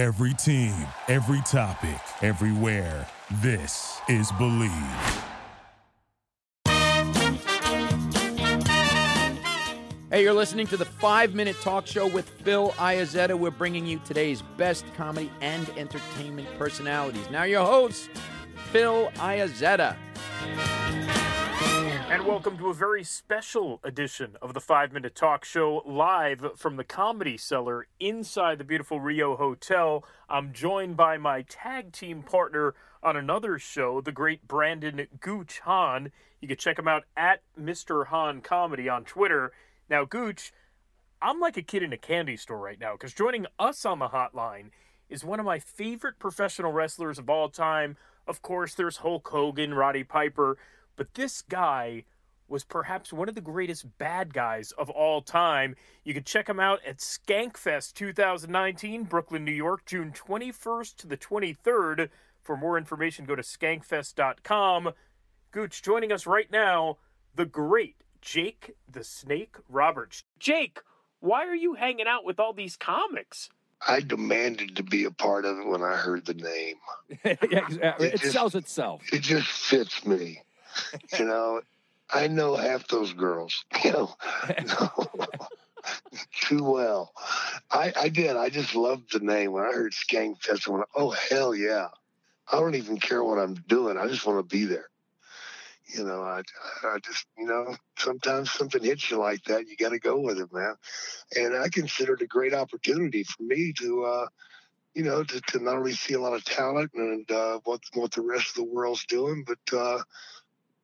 Every team, every topic, everywhere. This is Bleav. Hey, you're listening to the five minute talk show with Phil Iazetta. We're bringing you today's best comedy and entertainment personalities. Now, your host, Phil Iazetta. And welcome to a very special edition of the Five Minute Talk Show live from the Comedy Cellar inside the beautiful Rio Hotel. I'm joined by my tag team partner on another show, the great Brandon Gooch Hahn. You can check him out at Mr. Hahn Comedy on Twitter. Now, Gooch, I'm like a kid in a candy store right now because joining us on the hotline is one of my favorite professional wrestlers of all time. Of course, there's Hulk Hogan, Roddy Piper. But this guy was perhaps one of the greatest bad guys of all time. You can check him out at Skankfest 2019, Brooklyn, New York, June 21st to the 23rd. For more information, go to skankfest.com. Gooch joining us right now, the great Jake the Snake Roberts. Jake, why are you hanging out with all these comics? I demanded to be a part of it when I heard the name. yeah, it, it just- sells itself. It just fits me. You know, I know half those girls, you know, too well. I, I did. I just loved the name. When I heard Skankfest, I went, oh, hell yeah. I don't even care what I'm doing. I just want to be there. You know, I, I just, you know, sometimes something hits you like that. You got to go with it, man. And I consider it a great opportunity for me to, uh, you know, to, to not only see a lot of talent and uh, what what the rest of the world's doing, but uh,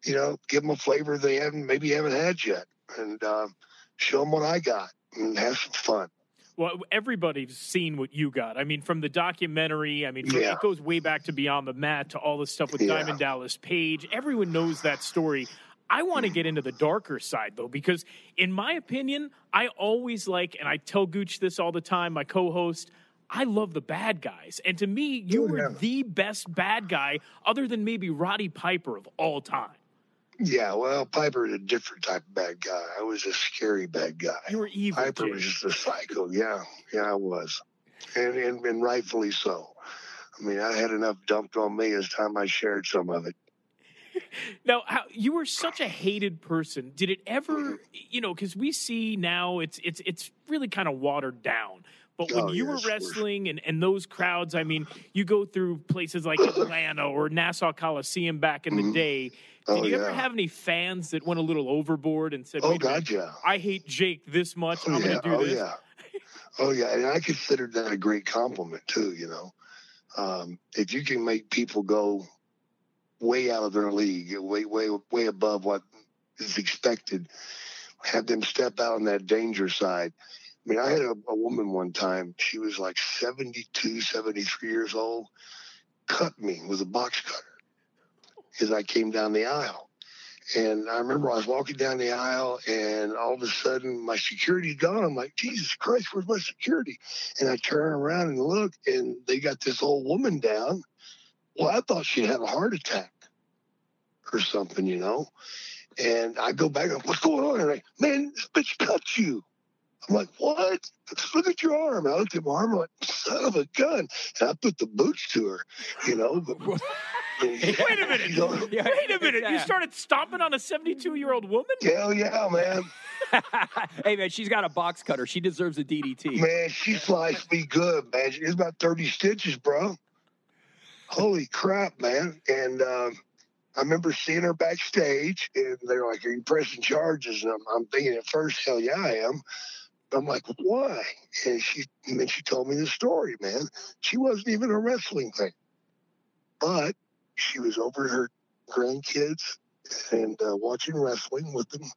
you know, give them a flavor they haven't maybe haven't had yet, and uh, show them what I got and have some fun. Well, everybody's seen what you got. I mean, from the documentary, I mean, from- Yeah. it goes way back to Beyond the Mat to all the stuff with Yeah. Diamond Dallas Page. Everyone knows that story. I want to get into the darker side, though, because in my opinion, I always like, and I tell Gooch this all the time, my co host, I love the bad guys. And to me, you Oh, were the best bad guy, other than maybe Roddy Piper of all time. Yeah, well, Piper is a different type of bad guy. I was a scary bad guy. You were evil. Piper Jake. was just a psycho. Yeah, yeah, I was, and, and and rightfully so. I mean, I had enough dumped on me as time I shared some of it. Now, how, you were such a hated person. Did it Mm-hmm. ever, you know, because we see now it's it's it's really kind of watered down. But when Oh, you yeah, were wrestling and, and those crowds, I mean, you go through places like Atlanta or Nassau Coliseum back in the Mhm. day. Did Oh, you ever yeah. have any fans that went a little overboard and said, Oh Wait a minute, God, yeah. I hate Jake this much. Oh I'm yeah. going to do oh this. yeah. Oh yeah. And I considered that a great compliment too. You know, um, if you can make people go way out of their league, way way way above what is expected, have them step out on that danger side. I mean, I had a, a woman one time. She was like 72, 73 years old. Cut me with a box cutter as I came down the aisle. And I remember I was walking down the aisle, and all of a sudden my security's gone. I'm like, Jesus Christ, where's my security? And I turn around and look, and they got this old woman down. Well, I thought she had a heart attack or something, you know. And I go back, what's going on? And I, man, this bitch cut you. I'm like, what? Look at your arm. I looked at my arm, I'm like, son of a gun. And I put the boots to her, you know. But, Wait a minute. You know, Wait a minute. You started stomping on a 72 year old woman? hell yeah, man. hey, man, she's got a box cutter. She deserves a DDT. Man, she sliced me good, man. It's about 30 stitches, bro. Holy crap, man. And um, I remember seeing her backstage, and they're like, Are you pressing charges? And I'm, I'm thinking at first, Hell yeah, I am. I'm like, Why? And she and then she told me the story, man. She wasn't even a wrestling thing, but she was over her grandkids and uh, watching wrestling with them.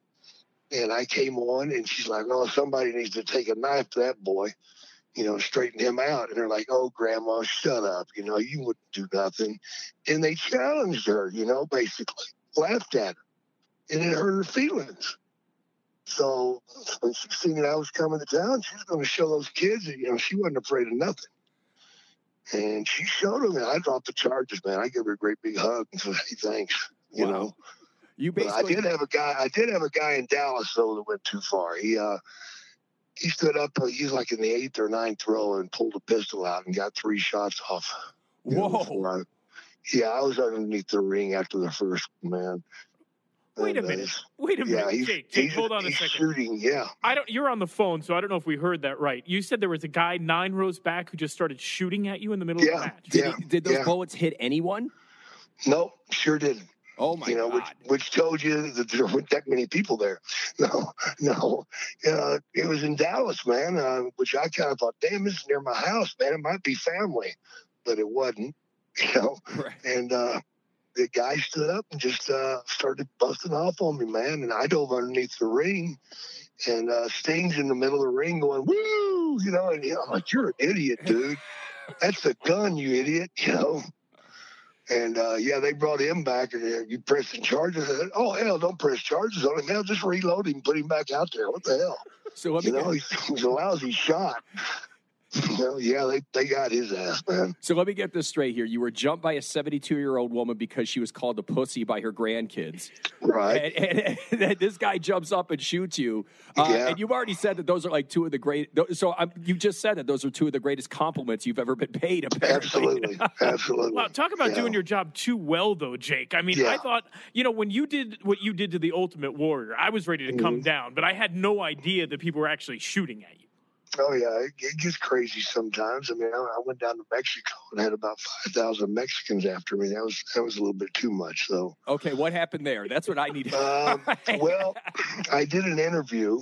And I came on, and she's like, "Oh, somebody needs to take a knife to that boy, you know, straighten him out." And they're like, "Oh, Grandma, shut up! You know, you wouldn't do nothing." And they challenged her, you know, basically laughed at her, and it hurt her feelings. So when she seen that I was coming to town, she was going to show those kids that you know she wasn't afraid of nothing. And she showed him and I dropped the charges, man. I gave her a great big hug and said, "Hey, thanks." You Wow. know. You But I did have a guy. I did have a guy in Dallas though that went too far. He uh, he stood up. uh, He's like in the eighth or ninth row and pulled a pistol out and got three shots off. you know, Whoa. I- yeah, I was underneath the ring after the first man. Wait a uh, minute. Wait a Yeah, minute, he's, Jake. Jake, he's, hold on a he's second. shooting. Yeah, I don't. You're on the phone, so I don't know if we heard that right. You said there was a guy nine rows back who just started shooting at you in the middle of the match. Did, Yeah, he- did those yeah. bullets hit anyone? no, sure didn't. Oh my you know, which, god! which told you that there weren't that many people there. No, no. Uh, it was in Dallas, man, uh, which I kind of thought, damn, this is near my house, man. It might be family, but it wasn't, you know. Right. And uh, the guy stood up and just uh, started busting off on me, man. And I dove underneath the ring, and uh, Sting's in the middle of the ring going, woo, you know. And you know, I'm like, you're an idiot, dude. That's a gun, you idiot, you know. And uh, yeah, they brought him back, and uh, you pressing charges. Said, oh hell, don't press charges on him. Hell, just reload him, put him back out there. What the hell? So let me You know, he's, he's a lousy shot. You yeah, they, they got his ass, man. so let me get this straight here. You were jumped by a 72 year old woman because she was called a pussy by her grandkids, Right. and, and, and then this guy jumps up and shoots you. Uh, Yeah. And you've already said that those are like two of the great. So I'm, you just said that those are two of the greatest compliments you've ever been paid. Apparently. Absolutely. Absolutely. Wow, talk about Yeah. doing your job too well, though, Jake. I mean, I thought, you know, when you did what you did to the Ultimate Warrior, I was ready to Mm-hmm. come down, but I had no idea that people were actually shooting at you. Oh yeah, it, it gets crazy sometimes. I mean, I, I went down to Mexico and had about five thousand Mexicans after me. That was that was a little bit too much, though. Okay, what happened there? That's what I need. Um, well, I did an interview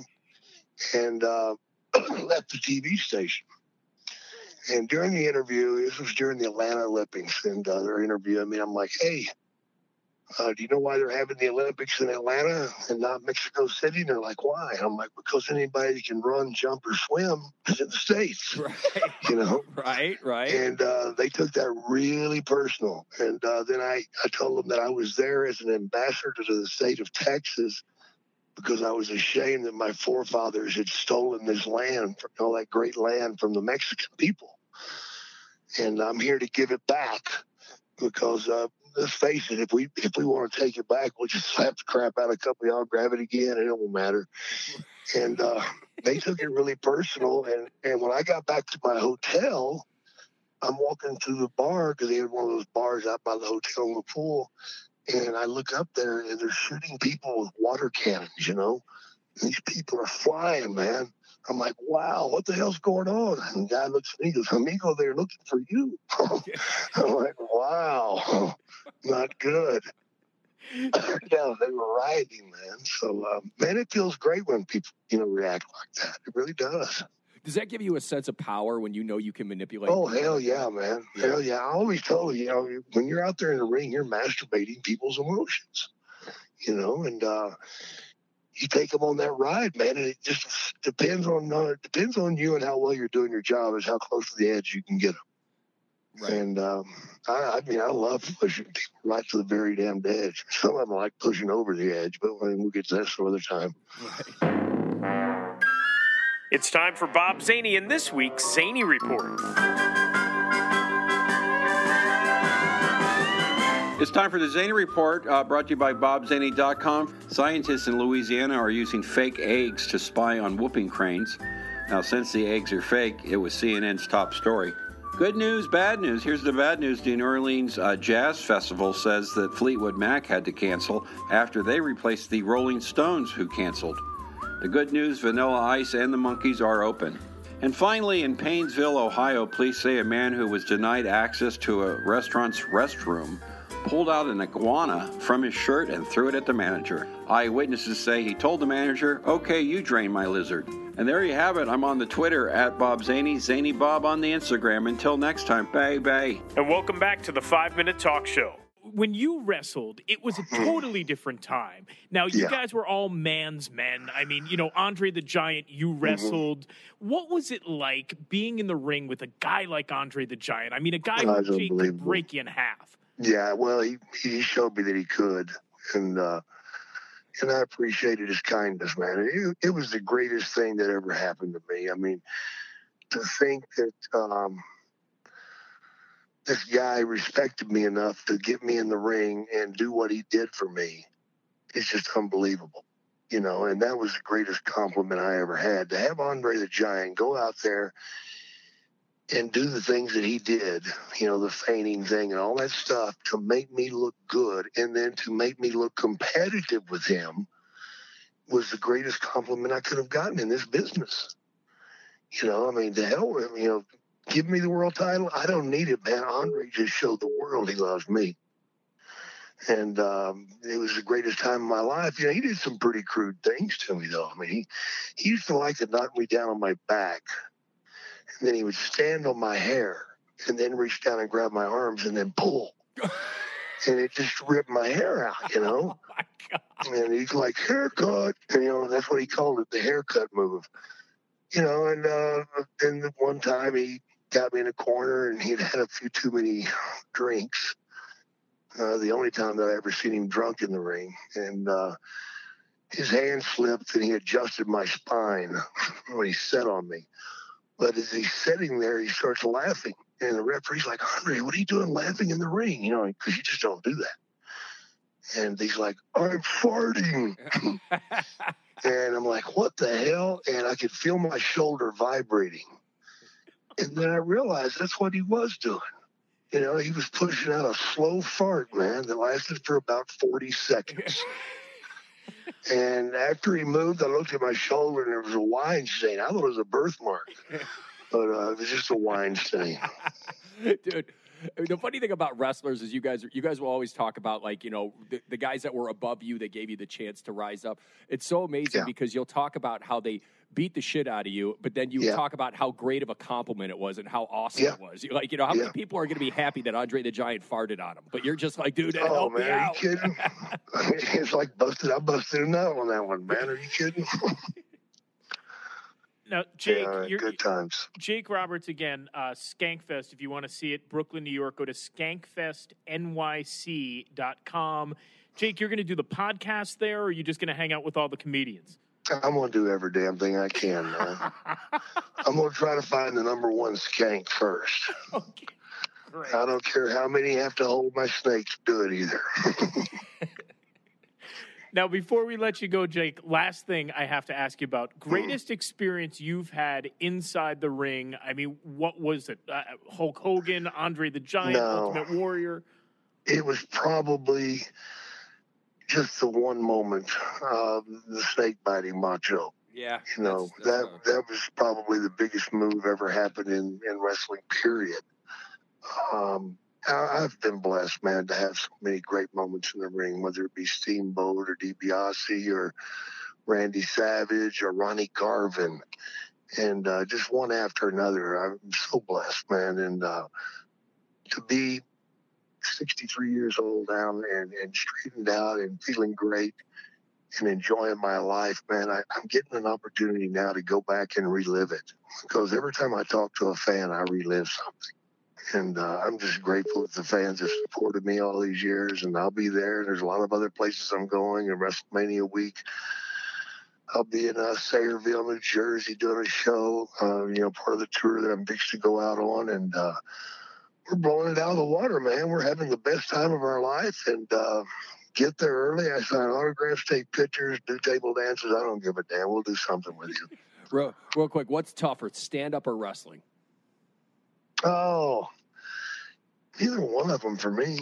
and uh, left the TV station. And during the interview, this was during the Atlanta Olympics, and uh, they're interviewing me. I'm like, hey, uh, do you know why they're having the Olympics in Atlanta and not Mexico City? And they're like, why? And I'm like, because anybody that can run, jump, or swim is in the States, right, you know? right, right. and uh, they took that really personal. And uh, then I, I told them that I was there as an ambassador to the state of Texas because I was ashamed that my forefathers had stolen this land, all that great land from the Mexican people. And I'm here to give it back because uh, let's face it, if we if we want to take it back, we'll just slap the crap out of a couple of y'all, grab it again, and it won't matter. And uh, they took it really personal. And, and when I got back to my hotel, I'm walking through the bar because they had one of those bars out by the hotel in the pool. And I look up there and they're shooting people with water cannons, you know. These people are flying, man. I'm like, wow, what the hell's going on? And the guy looks at me and goes, Amigo, they're looking for you. I'm like, wow, not good. yeah, they were rioting, man. So, um, man, it feels great when people, you know, react like that. It really does. Does that give you a sense of power when you know you can manipulate? Oh people? hell yeah, man! Hell yeah! I always told you, you know, when you're out there in the ring, you're masturbating people's emotions, you know, and uh, you take them on that ride, man. And it just depends on uh, depends on you and how well you're doing your job, is how close to the edge you can get them. Right. And um, I, I mean, I love pushing people right to the very damn edge. Some of them like pushing over the edge, but I mean, we'll get to that some other time. It's time for Bob Zany and this week's Zany Report. It's time for the Zany Report, uh, brought to you by BobZany.com. Scientists in Louisiana are using fake eggs to spy on whooping cranes. Now, since the eggs are fake, it was CNN's top story. Good news, bad news. Here's the bad news. The New Orleans uh, Jazz Festival says that Fleetwood Mac had to cancel after they replaced the Rolling Stones, who canceled. The good news Vanilla Ice and the Monkees are open. And finally, in Painesville, Ohio, police say a man who was denied access to a restaurant's restroom pulled out an iguana from his shirt and threw it at the manager. Eyewitnesses say he told the manager, Okay, you drain my lizard. And there you have it. I'm on the Twitter at Bob Zaney, Zany Bob on the Instagram. Until next time, bye bye. And welcome back to the Five Minute Talk Show. When you wrestled, it was a hmm. totally different time. Now, you Yeah. guys were all man's men. I mean, you know, Andre the Giant, you mm-hmm. wrestled. What was it like being in the ring with a guy like Andre the Giant? I mean, a guy who could break you in half. Yeah, well, he he showed me that he could, and uh, and I appreciated his kindness, man. It, it was the greatest thing that ever happened to me. I mean, to think that um, this guy respected me enough to get me in the ring and do what he did for me is just unbelievable. you know, and that was the greatest compliment I ever had to have Andre the Giant go out there and do the things that he did, you know, the feigning thing and all that stuff to make me look good and then to make me look competitive with him was the greatest compliment I could have gotten in this business. You know, I mean, the hell with him, you know, give me the world title. I don't need it, man. Andre just showed the world he loves me. And um, it was the greatest time of my life. You know, he did some pretty crude things to me, though. I mean, he, he used to like to knock me down on my back and then he would stand on my hair and then reach down and grab my arms and then pull. and it just ripped my hair out, you know? Oh my God. and he's like, haircut. And, you know, that's what he called it, the haircut move. You know, and uh, then one time he got me in a corner and he'd had a few too many drinks. Uh, the only time that I ever seen him drunk in the ring. And uh, his hand slipped and he adjusted my spine when he set on me. But as he's sitting there, he starts laughing. And the referee's like, Andre, what are you doing laughing in the ring? You know, because you just don't do that. And he's like, I'm farting. and I'm like, what the hell? And I could feel my shoulder vibrating. And then I realized that's what he was doing. You know, he was pushing out a slow fart, man, that lasted for about 40 seconds. And after he moved, I looked at my shoulder and there was a wine stain. I thought it was a birthmark, but uh, it was just a wine stain. Dude, the funny thing about wrestlers is you guys you guys will always talk about like you know the, the guys that were above you that gave you the chance to rise up it's so amazing Yeah. because you'll talk about how they beat the shit out of you but then you Yeah. talk about how great of a compliment it was and how awesome Yeah. it was You're like you know how many people are going to be happy that andre the giant farted on him but you're just like dude Oh help me man, are you kidding? it's like busted. I busted a nut on that one, man. Are you kidding? Now, Jake, good times. Jake Roberts again, uh, Skankfest. If you want to see it, Brooklyn, New York, go to skankfestnyc.com. Jake, you're going to do the podcast there, or are you just going to hang out with all the comedians? I'm gonna do every damn thing I can, man. I'm gonna try to find the number one skank first. okay, great. I don't care how many have to hold my snakes. Do it either. Now, before we let you go, Jake, last thing I have to ask you about greatest experience you've had inside the ring. I mean, what was it? Uh, Hulk Hogan, Andre the Giant, No. Ultimate Warrior. it was probably just the one moment, uh, the snake biting macho. yeah You know, that's- that's, that uh, that was probably the biggest move ever happened in, in wrestling, period. Um, I, I've been blessed, man, to have so many great moments in the ring, whether it be Steamboat or DiBiase or Randy Savage or Ronnie Garvin. And uh, just one after another. I'm so blessed, man. And uh, to be 63 years old now and, and straightened out and feeling great and enjoying my life, man, I, I'm getting an opportunity now to go back and relive it. Because every time I talk to a fan, I relive something. And uh, I'm just grateful that the fans have supported me all these years, and I'll be there. There's a lot of other places I'm going, and WrestleMania week. I'll be in uh, Sayreville, New Jersey, doing a show. Uh, you know, part of the tour that I'm fixed to go out on, and uh, we're blowing it out of the water, man. We're having the best time of our life, and uh, get there early. I sign autographs, take pictures, do table dances. I don't give a damn. We'll do something with you. real, real quick what's tougher stand up or wrestling Oh, either one of them for me.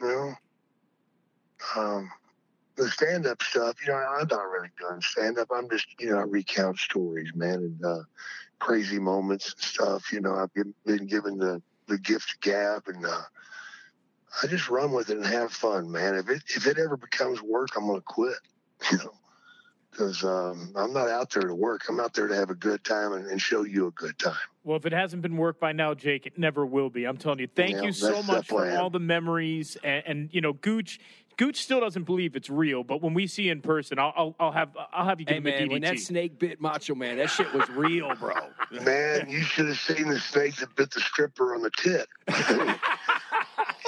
You know, um, the stand-up stuff. You know, I'm not really doing stand-up. I'm just, you know, I recount stories, man, and uh, crazy moments and stuff. You know, I've been, been given the the gift gab, and uh, I just run with it and have fun, man. If it if it ever becomes work, I'm gonna quit. You know. Because um, I'm not out there to work. I'm out there to have a good time and, and show you a good time. Well, if it hasn't been work by now, Jake, it never will be. I'm telling you. Thank Yeah, you so much for all the memories, and, and you know, Gooch. Gooch still doesn't believe it's real, but when we see in person, I'll I'll, I'll have I'll have you give hey him a man DDT. when that snake bit macho man that shit was real bro Man, you should have seen the snake that bit the stripper on the tit.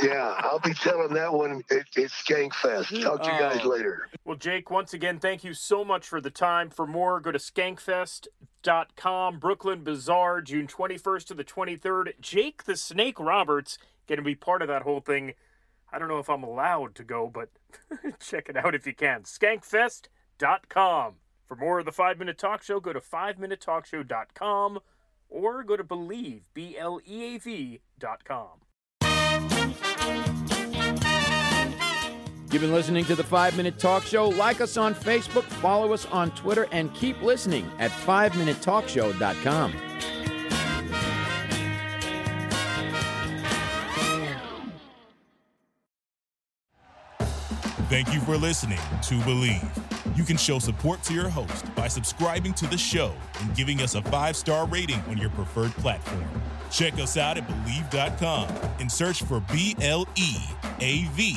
yeah, I'll be telling that one at, at Skankfest. Talk to you guys later. Well, Jake, once again, thank you so much for the time. For more, go to skankfest.com. Brooklyn Bazaar, June 21st to the 23rd. Jake the Snake Roberts going to be part of that whole thing. I don't know if I'm allowed to go, but check it out if you can. Skankfest.com. 5minutetalkshow.com. For more of the 5 Minute Talk Show, go to 5minutetalkshow.com or go to Bleav, B L E A V You've been listening to the 5 Minute Talk Show. Like us on Facebook, follow us on Twitter, and keep listening at 5minutetalkshow.com. Thank you for listening to Bleav. You can show support to your host by subscribing to the show and giving us a five star rating on your preferred platform. Check us out at Bleav.com and search for B L E A V